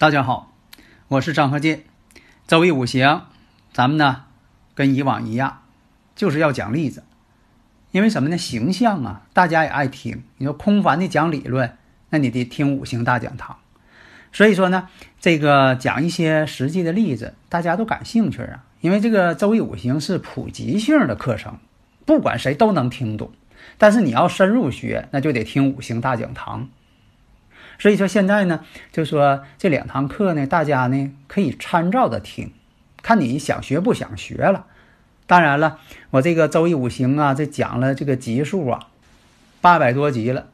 大家好，我是张鹤剑。周易五行，咱们呢跟以往一样，就是要讲例子。因为什么呢？形象啊，大家也爱听。你说空泛的讲理论，那你得听五行大讲堂。所以说呢，这个讲一些实际的例子，大家都感兴趣啊。因为这个周易五行是普及性的课程，不管谁都能听懂。但是你要深入学，那就得听五行大讲堂。所以说现在呢，就说这两堂课呢，大家呢可以参照着听，看你想学不想学了。当然了，我这个周易五行啊，这讲了这个集数啊，八百多集了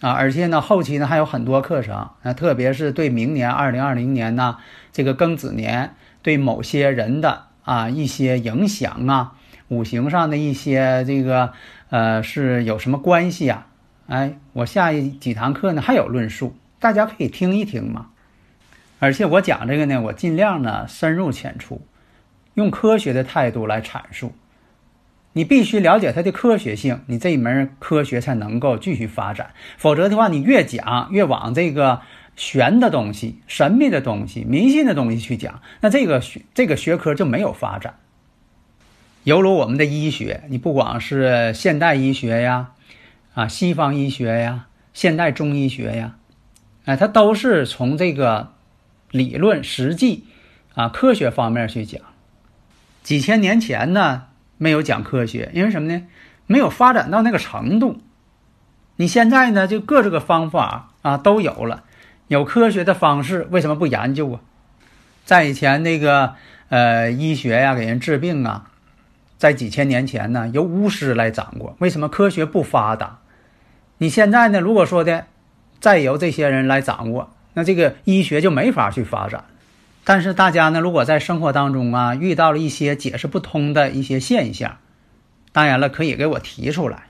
啊，而且呢后期呢还有很多课程啊，特别是对明年二零二零年呢这个庚子年对某些人的啊一些影响啊，五行上的一些这个呃是有什么关系啊？哎，我下一几堂课呢还有论述，大家可以听一听嘛。而且我讲这个呢，我尽量呢深入浅出，用科学的态度来阐述。你必须了解它的科学性，你这一门科学才能够继续发展。否则的话，你越讲越往这个玄的东西、神秘的东西、迷信的东西去讲，那这个学这个学科就没有发展。犹如我们的医学，你不光是现代医学呀。啊，西方医学呀，现代中医学呀，哎，它都是从这个理论、实际啊科学方面去讲。几千年前呢，没有讲科学，因为什么呢？没有发展到那个程度。你现在呢，就各这个方法啊都有了，有科学的方式，为什么不研究啊？在以前那个呃医学呀，给人治病啊，在几千年前呢，由巫师来掌握。为什么科学不发达？你现在呢？如果说的再由这些人来掌握，那这个医学就没法去发展。但是大家呢，如果在生活当中啊遇到了一些解释不通的一些现象，当然了，可以给我提出来。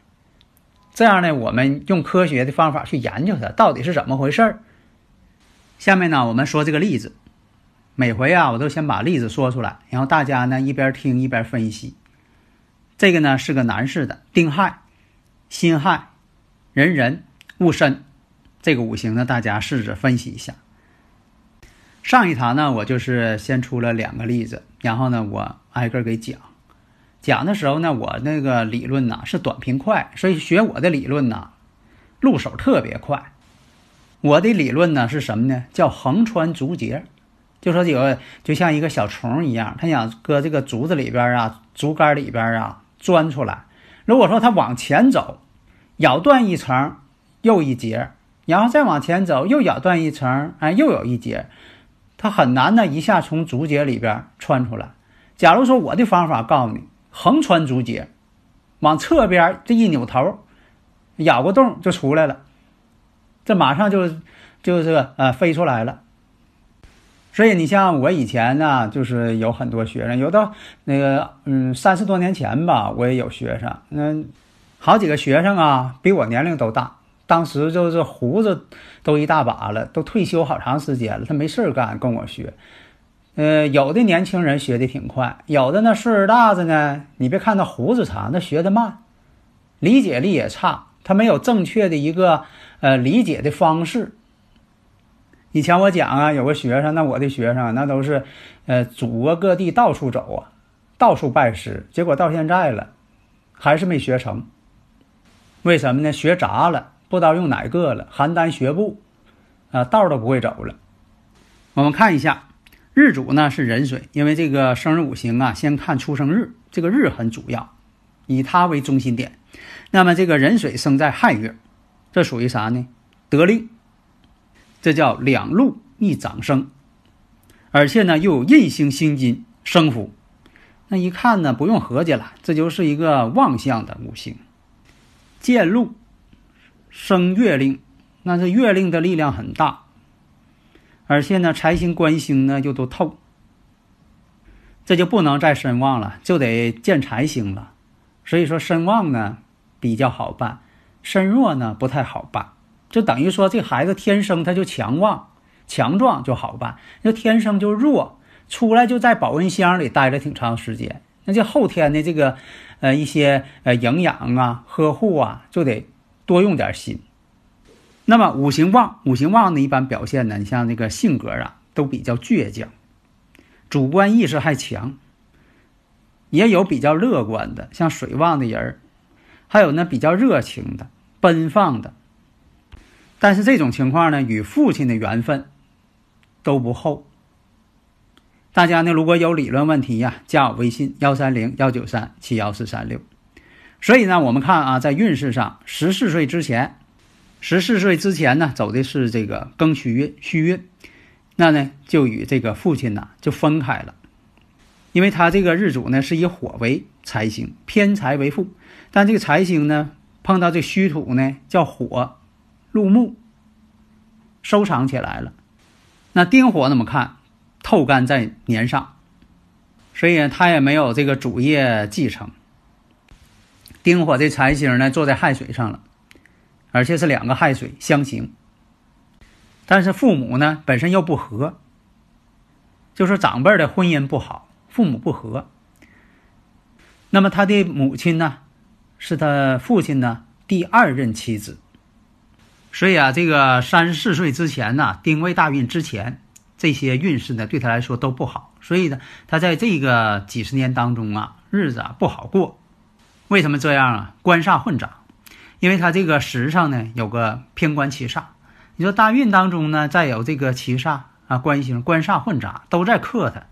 这样呢，我们用科学的方法去研究它到底是怎么回事儿。下面呢，我们说这个例子。每回啊，我都先把例子说出来，然后大家呢一边听一边分析。这个呢是个男士的丁亥、辛亥。人人戊申，这个五行呢，大家试着分析一下。上一堂呢，我就是先出了两个例子，然后呢，我挨个给讲。讲的时候呢，我那个理论呢是短平快，所以学我的理论呢，入手特别快。我的理论呢是什么呢？叫横穿竹节，就说有就像一个小虫一样，它想搁这个竹子里边啊，竹竿里边啊钻出来。如果说它往前走。咬断一层，又一节，然后再往前走，又咬断一层，哎，又有一节，它很难呢，一下从竹节里边穿出来。假如说我的方法告诉你，横穿竹节，往侧边这一扭头，咬个洞就出来了，这马上就就是呃飞出来了。所以你像我以前呢，就是有很多学生，有的那个嗯三十多年前吧，我也有学生那。好几个学生啊，比我年龄都大，当时就是胡子都一大把了，都退休好长时间了。他没事干，跟我学。呃，有的年轻人学的挺快，有的呢岁数大的呢，你别看他胡子长，他学的慢，理解力也差，他没有正确的一个呃理解的方式。以前我讲啊，有个学生，那我的学生那都是呃祖国各地到处走啊，到处拜师，结果到现在了，还是没学成。为什么呢？学杂了，不知道用哪个了，邯郸学步，啊，道都不会走了。我们看一下，日主呢是壬水，因为这个生日五行啊，先看出生日，这个日很主要，以它为中心点。那么这个壬水生在亥月，这属于啥呢？得令，这叫两禄一长生，而且呢又有印星辛金生福，那一看呢，不用合计了，这就是一个旺相的五行。见禄生月令，那这月令的力量很大，而且呢，财星官星呢又都透，这就不能再身旺了，就得见财星了。所以说身旺呢比较好办，身弱呢不太好办。就等于说这孩子天生他就强旺、强壮就好办，那天生就弱，出来就在保温箱里待了挺长时间，那就后天的这个。呃，一些呃营养啊、呵护啊，就得多用点心。那么五行旺，五行旺呢，一般表现呢，你像这个性格啊，都比较倔强，主观意识还强，也有比较乐观的，像水旺的人，还有呢比较热情的、奔放的。但是这种情况呢，与父亲的缘分都不厚。大家呢，如果有理论问题呀，加我微信幺三零幺九三七幺四三六。所以呢，我们看啊，在运势上，十四岁之前，十四岁之前呢，走的是这个庚戌运、戌运，那呢，就与这个父亲呢就分开了，因为他这个日主呢是以火为财星，偏财为父，但这个财星呢碰到这戌土呢叫火入木，收藏起来了。那丁火怎么看？透干在年上，所以他也没有这个主业继承。丁火这财星呢，坐在亥水上了，而且是两个亥水相刑。但是父母呢，本身又不和，就是长辈的婚姻不好，父母不和。那么他的母亲呢，是他父亲呢第二任妻子。所以啊，这个三十四岁之前呢，丁未大运之前。这些运势呢，对他来说都不好，所以呢，他在这个几十年当中啊，日子啊不好过。为什么这样啊？官煞混杂，因为他这个时上呢有个偏官七煞。你说大运当中呢，再有这个七煞啊，官星官煞混杂，都在克他。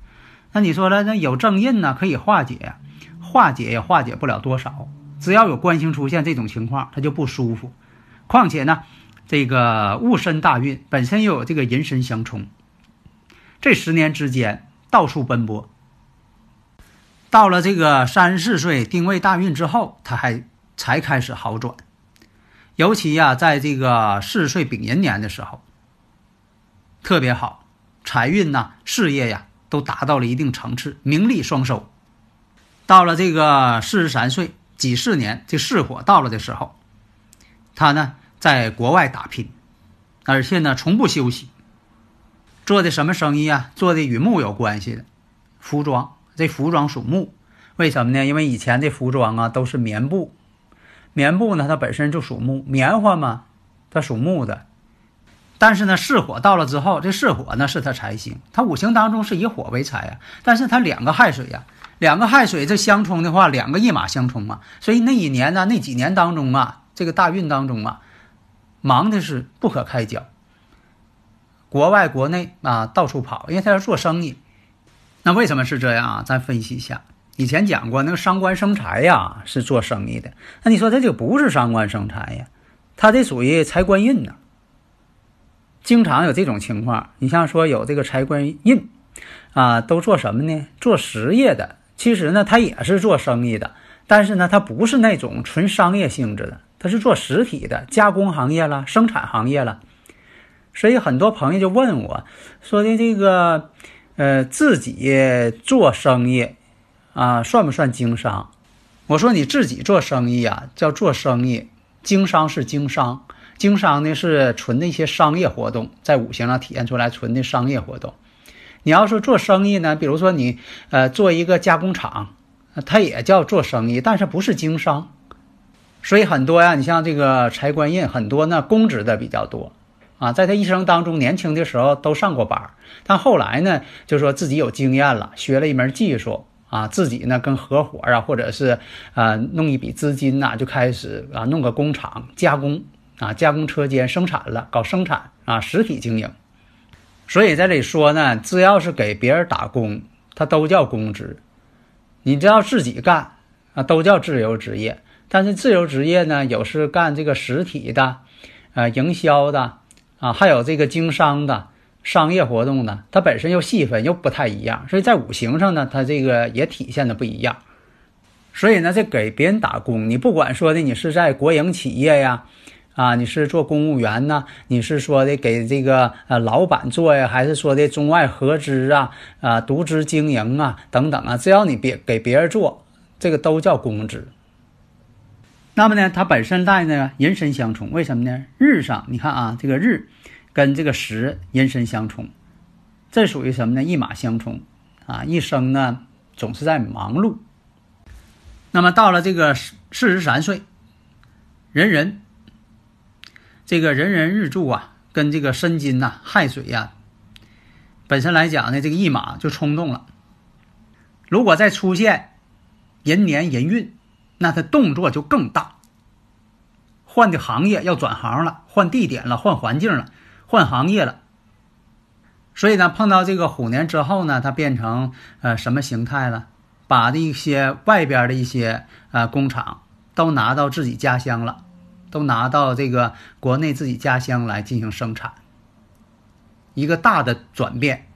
那你说了，那有正印呢，可以化解，化解也化解不了多少。只要有官星出现这种情况，他就不舒服。况且呢，这个戊申大运本身又有这个寅申相冲。这十年之间到处奔波，到了这个三十四岁丁未大运之后，他还才开始好转。尤其呀，在这个四十岁丙寅年的时候，特别好，财运呐、事业呀都达到了一定层次，名利双收。到了这个四十三岁己巳年，这巳火到了的时候，他呢在国外打拼，而且呢从不休息。做的什么生意啊？做的与木有关系的服装，这服装属木，为什么呢？因为以前这服装啊都是棉布，棉布呢它本身就属木，棉花嘛它属木的。但是呢，巳火到了之后，这巳火呢是它财星，它五行当中是以火为财啊。但是它两个亥水呀，两个亥水这相冲的话，两个一马相冲嘛，所以那一年呢，那几年当中啊，这个大运当中啊，忙的是不可开交。国外、国内啊，到处跑，因为他要做生意。那为什么是这样啊？咱分析一下。以前讲过，那个伤官生财呀，是做生意的。那你说这就不是伤官生财呀？他这属于财官印呢。经常有这种情况。你像说有这个财官印啊，都做什么呢？做实业的。其实呢，他也是做生意的，但是呢，他不是那种纯商业性质的，他是做实体的，加工行业了，生产行业了。所以很多朋友就问我，说的这个，呃，自己做生意，啊，算不算经商？我说你自己做生意啊，叫做生意；经商是经商，经商呢是纯的一些商业活动，在五行上体现出来纯的商业活动。你要是做生意呢，比如说你，呃，做一个加工厂，它也叫做生意，但是不是经商。所以很多呀，你像这个财官印，很多呢公职的比较多。啊，在他一生当中，年轻的时候都上过班但后来呢，就说自己有经验了，学了一门技术啊，自己呢跟合伙啊，或者是啊弄一笔资金呐，就开始啊弄个工厂加工啊，加工车间生产了，搞生产啊，实体经营。所以在这里说呢，只要是给别人打工，他都叫公职；你只要自己干啊，都叫自由职业。但是自由职业呢，有是干这个实体的，呃，营销的。啊，还有这个经商的，商业活动呢，它本身又细分又不太一样，所以在五行上呢，它这个也体现的不一样。所以呢，这给别人打工，你不管说的你是在国营企业呀，啊，你是做公务员呢，你是说的给这个呃老板做呀，还是说的中外合资啊，啊独资经营啊等等啊，只要你别给别人做，这个都叫公职。那么呢，它本身带呢人身相冲，为什么呢？日上你看啊，这个日跟这个时人身相冲，这属于什么呢？一马相冲啊，一生呢总是在忙碌。那么到了这个四十三岁，人人，这个人人日柱啊，跟这个申金呐、亥水呀，本身来讲呢，这个一马就冲动了。如果再出现寅年寅运，那他动作就更大。换的行业要转行了，换地点了，换环境了，换行业了。所以呢，碰到这个虎年之后呢，它变成呃什么形态了？把一些外边的一些呃工厂都拿到自己家乡了，都拿到这个国内自己家乡来进行生产，一个大的转变。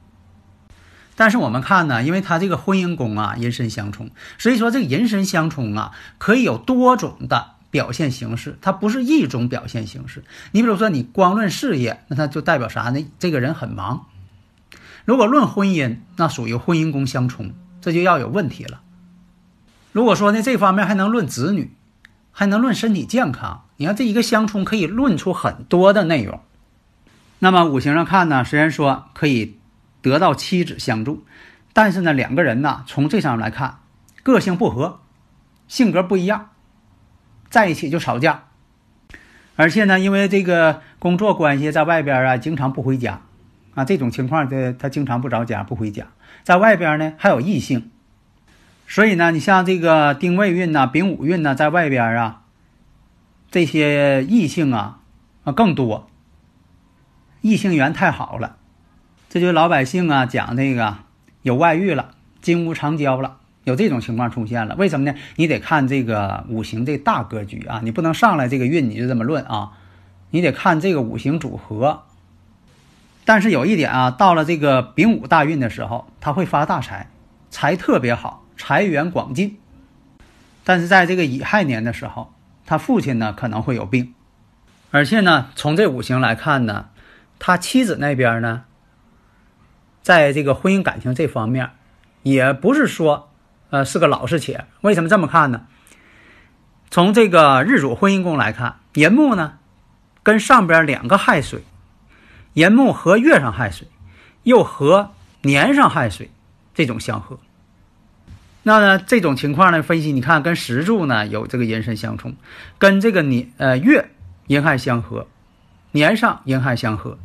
但是我们看呢，因为他这个婚姻宫啊，寅申相冲，所以说这个寅申相冲啊，可以有多种的表现形式，它不是一种表现形式。你比如说，你光论事业，那它就代表啥呢？这个人很忙。如果论婚姻，那属于婚姻宫相冲。这就要有问题了。如果说呢，这方面还能论子女，还能论身体健康，你看这一个相冲可以论出很多的内容。那么五行上看呢，虽然说可以得到妻子相助，但是呢，两个人呢，从这上面来看，个性不合，性格不一样，在一起就吵架，而且呢，因为这个工作关系，在外边啊，经常不回家。啊，这种情况的他经常不着家不回家，在外边呢还有异性，所以呢，你像这个丁未运呐、丙午运呐，在外边啊，这些异性啊啊更多，异性缘太好了，这就是老百姓啊讲那个有外遇了，金屋藏娇了，有这种情况出现了。为什么呢？你得看这个五行这大格局啊，你不能上来这个运你就这么论啊，你得看这个五行组合。但是有一点啊，到了这个丙午大运的时候，他会发大财，财特别好，财源广进。但是在这个乙亥年的时候，他父亲呢可能会有病，而且呢，从这五行来看呢，他妻子那边呢，在这个婚姻感情这方面，也不是说，呃，是个老实且。为什么这么看呢？从这个日主婚姻宫来看，寅木呢，跟上边两个亥水。寅木和月上亥水，又和年上亥水，这种相合。那呢，这种情况呢，分析你看，跟时柱呢有这个寅申相冲，跟这个年呃月寅亥相合，年上寅亥相合，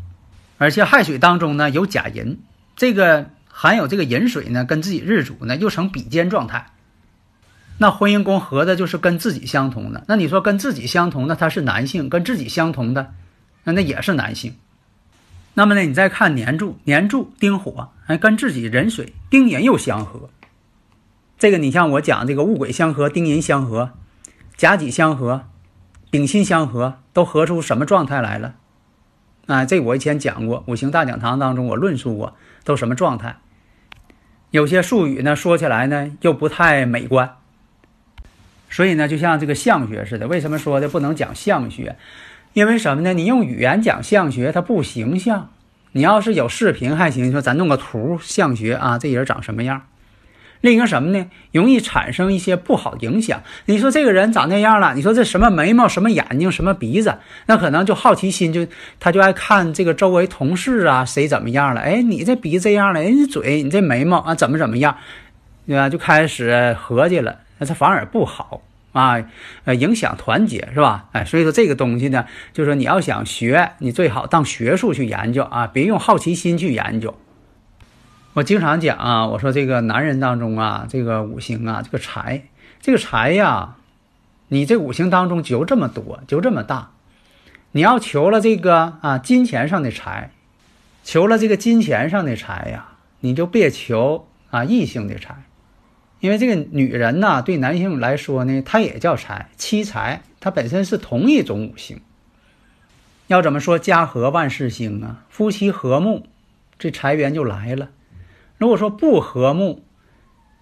而且亥水当中呢有甲寅，这个含有这个寅水呢，跟自己日主呢又成比肩状态。那婚姻宫合的就是跟自己相同的。那你说跟自己相同的他是男性，跟自己相同的那那也是男性。那么呢，你再看年柱，年柱丁火，哎，跟自己壬水丁寅又相合。这个你像我讲这个戊癸相合，丁寅相合，甲己相合，丙辛相合，都合出什么状态来了？啊，这我以前讲过，五行大讲堂当中我论述过，都什么状态？有些术语呢，说起来呢又不太美观。所以呢，就像这个相学似的，为什么说的不能讲相学？因为什么呢？你用语言讲相学，它不形象。你要是有视频还行，说咱弄个图相学啊，这人长什么样？另一个什么呢？容易产生一些不好影响。你说这个人长那样了，你说这什么眉毛、什么眼睛、什么鼻子，那可能就好奇心就他就爱看这个周围同事啊，谁怎么样了？哎，你这鼻子这样了，哎，你嘴、你这眉毛啊，怎么怎么样？对吧？就开始合计了，那这反而不好。啊，呃，影响团结是吧？哎，所以说这个东西呢，就是说你要想学，你最好当学术去研究啊，别用好奇心去研究。我经常讲啊，我说这个男人当中啊，这个五行啊，这个财，这个财呀，你这五行当中就这么多，就这么大，你要求了这个啊金钱上的财，求了这个金钱上的财呀，你就别求啊异性的财。因为这个女人呢，对男性来说呢，她也叫财，妻财，它本身是同一种五行。要怎么说家和万事兴啊？夫妻和睦，这财源就来了。如果说不和睦，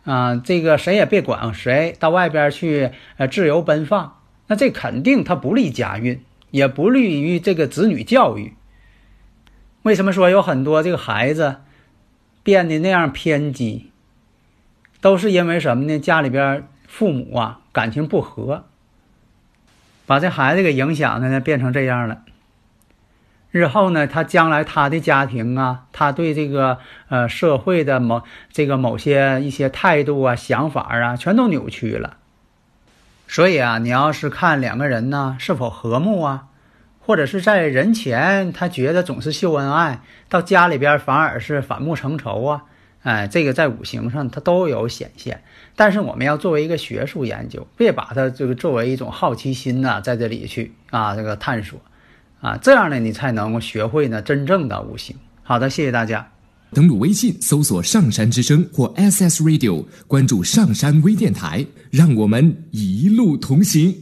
啊，这个谁也别管谁，到外边去呃自由奔放，那这肯定他不利家运，也不利于这个子女教育。为什么说有很多这个孩子变得那样偏激，都是因为什么呢？家里边父母啊感情不和，把这孩子给影响的呢，变成这样了。日后呢，他将来他的家庭啊，他对这个呃社会的某这个某些一些态度啊、想法啊，全都扭曲了。所以啊，你要是看两个人呢是否和睦啊，或者是在人前他觉得总是秀恩爱，到家里边反而是反目成仇啊，哎，这个在五行上它都有显现。但是我们要作为一个学术研究，别把它这个作为一种好奇心呐，在这里去啊这个探索。啊，这样呢，你才能够学会呢真正的五行。好的，谢谢大家。登录微信搜索“上山之声”或 SS Radio，关注上山微电台，让我们一路同行。